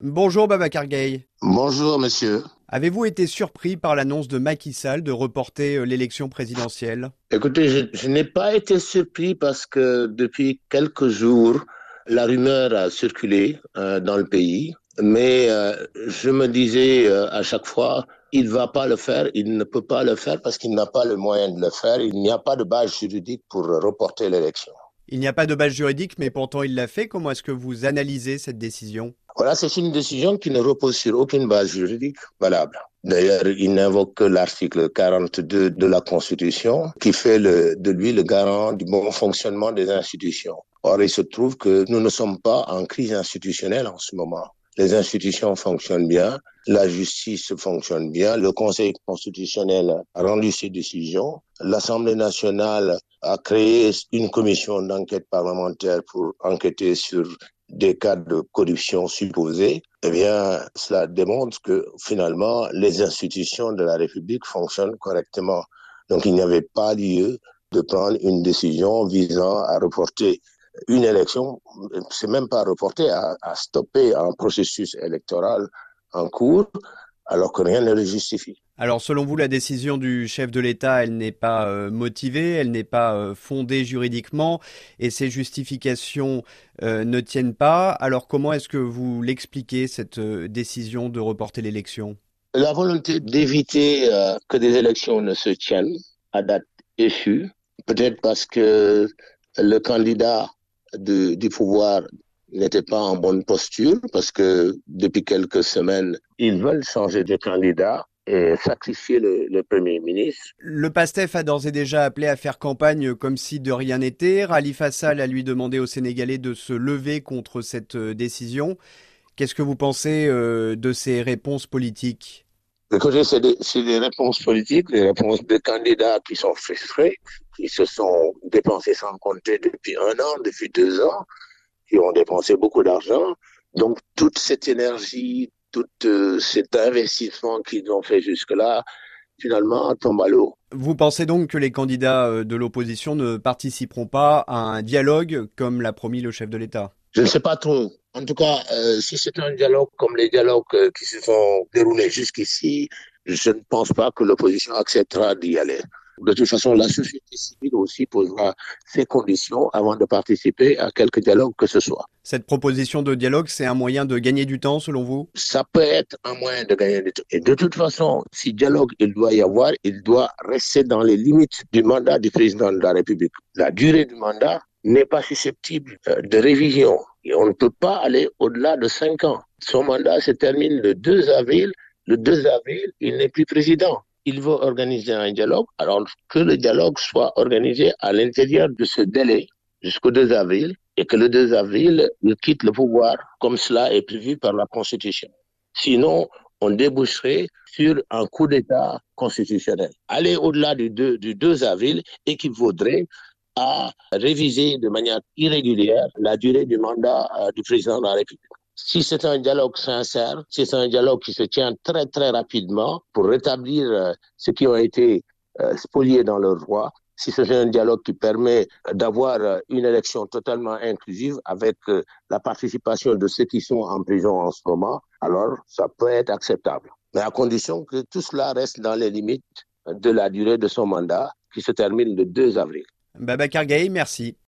Bonjour Babacar Gaye. Bonjour monsieur. Avez-vous été surpris par l'annonce de Macky Sall de reporter euh, l'élection présidentielle? Écoutez, je, je n'ai pas été surpris parce que depuis quelques jours, la rumeur a circulé euh, dans le pays, mais euh, je me disais euh, à chaque fois, il va pas le faire, il ne peut pas le faire parce qu'il n'a pas le moyen de le faire, il n'y a pas de base juridique pour reporter l'élection. Il n'y a pas de base juridique, mais pourtant il l'a fait. Comment est-ce que vous analysez cette décision? Voilà, c'est une décision qui ne repose sur aucune base juridique valable. D'ailleurs, il n'invoque que l'article 42 de la Constitution qui fait de lui le garant du bon fonctionnement des institutions. Or, il se trouve que nous ne sommes pas en crise institutionnelle en ce moment. Les institutions fonctionnent bien, la justice fonctionne bien, le Conseil constitutionnel a rendu ses décisions, l'Assemblée nationale a créé une commission d'enquête parlementaire pour enquêter sur des cas de corruption supposés, eh bien, cela démontre que finalement, les institutions de la République fonctionnent correctement. Donc, il n'y avait pas lieu de prendre une décision visant à reporter une élection, c'est même pas reporter, à, à, stopper un processus électoral en cours, alors que rien ne le justifie. Alors, selon vous, la décision du chef de l'État, elle n'est pas euh, motivée, elle n'est pas euh, fondée juridiquement, et ces justifications euh, ne tiennent pas. Alors, comment est-ce que vous l'expliquez, cette décision de reporter l'élection? La volonté d'éviter que des élections ne se tiennent à date échue, peut-être parce que le candidat de, du pouvoir n'était pas en bonne posture parce que depuis quelques semaines, ils veulent changer de candidat et sacrifier le, le, Premier ministre. Le PASTEF a d'ores et déjà appelé à faire campagne comme si de rien n'était. Khalifa Sall a lui demandé aux Sénégalais de se lever contre cette décision. Qu'est-ce que vous pensez euh, de ces réponses politiques? Écoutez, c'est des, des, réponses politiques, des réponses de candidats qui sont frustrés, qui se sont dépensés sans compter depuis un an, depuis deux ans, qui ont dépensé beaucoup d'argent. Donc, toute cette énergie, tout euh, cet investissement qu'ils ont fait jusque-là, finalement, tombe à l'eau. Vous pensez donc que les candidats de l'opposition ne participeront pas à un dialogue comme l'a promis le chef de l'État? Je ne sais pas trop. En tout cas, euh, si c'est un dialogue comme les dialogues euh, qui se sont déroulés jusqu'ici, je ne pense pas que l'opposition acceptera d'y aller. De toute façon, la société civile aussi posera ses conditions avant de participer à quelque dialogue que ce soit. Cette proposition de dialogue, c'est un moyen de gagner du temps, selon vous? Ça peut être un moyen de gagner du temps. Et de toute façon, si dialogue il doit y avoir, il doit rester dans les limites du mandat du président de la République. La durée du mandat n'est pas susceptible de révision. Et on ne peut pas aller au-delà de cinq ans. Son mandat se termine le 2 avril. Le 2 avril, il n'est plus président il veut organiser un dialogue, alors que le dialogue soit organisé à l'intérieur de ce délai jusqu'au 2 avril et que le 2 avril, il quitte le pouvoir comme cela est prévu par la Constitution. Sinon, on déboucherait sur un coup d'État constitutionnel. Aller au-delà du 2, du 2 avril équivaudrait à réviser de manière irrégulière la durée du mandat euh, du président de la République. Si c'est un dialogue sincère, si c'est un dialogue qui se tient très très rapidement pour rétablir euh, ceux qui ont été euh, spoliés dans leurs droits, si c'est un dialogue qui permet d'avoir euh, une élection totalement inclusive avec euh, la participation de ceux qui sont en prison en ce moment, alors ça peut être acceptable. Mais à condition que tout cela reste dans les limites de la durée de son mandat qui se termine le 2 avril. Babacar Gaye, merci.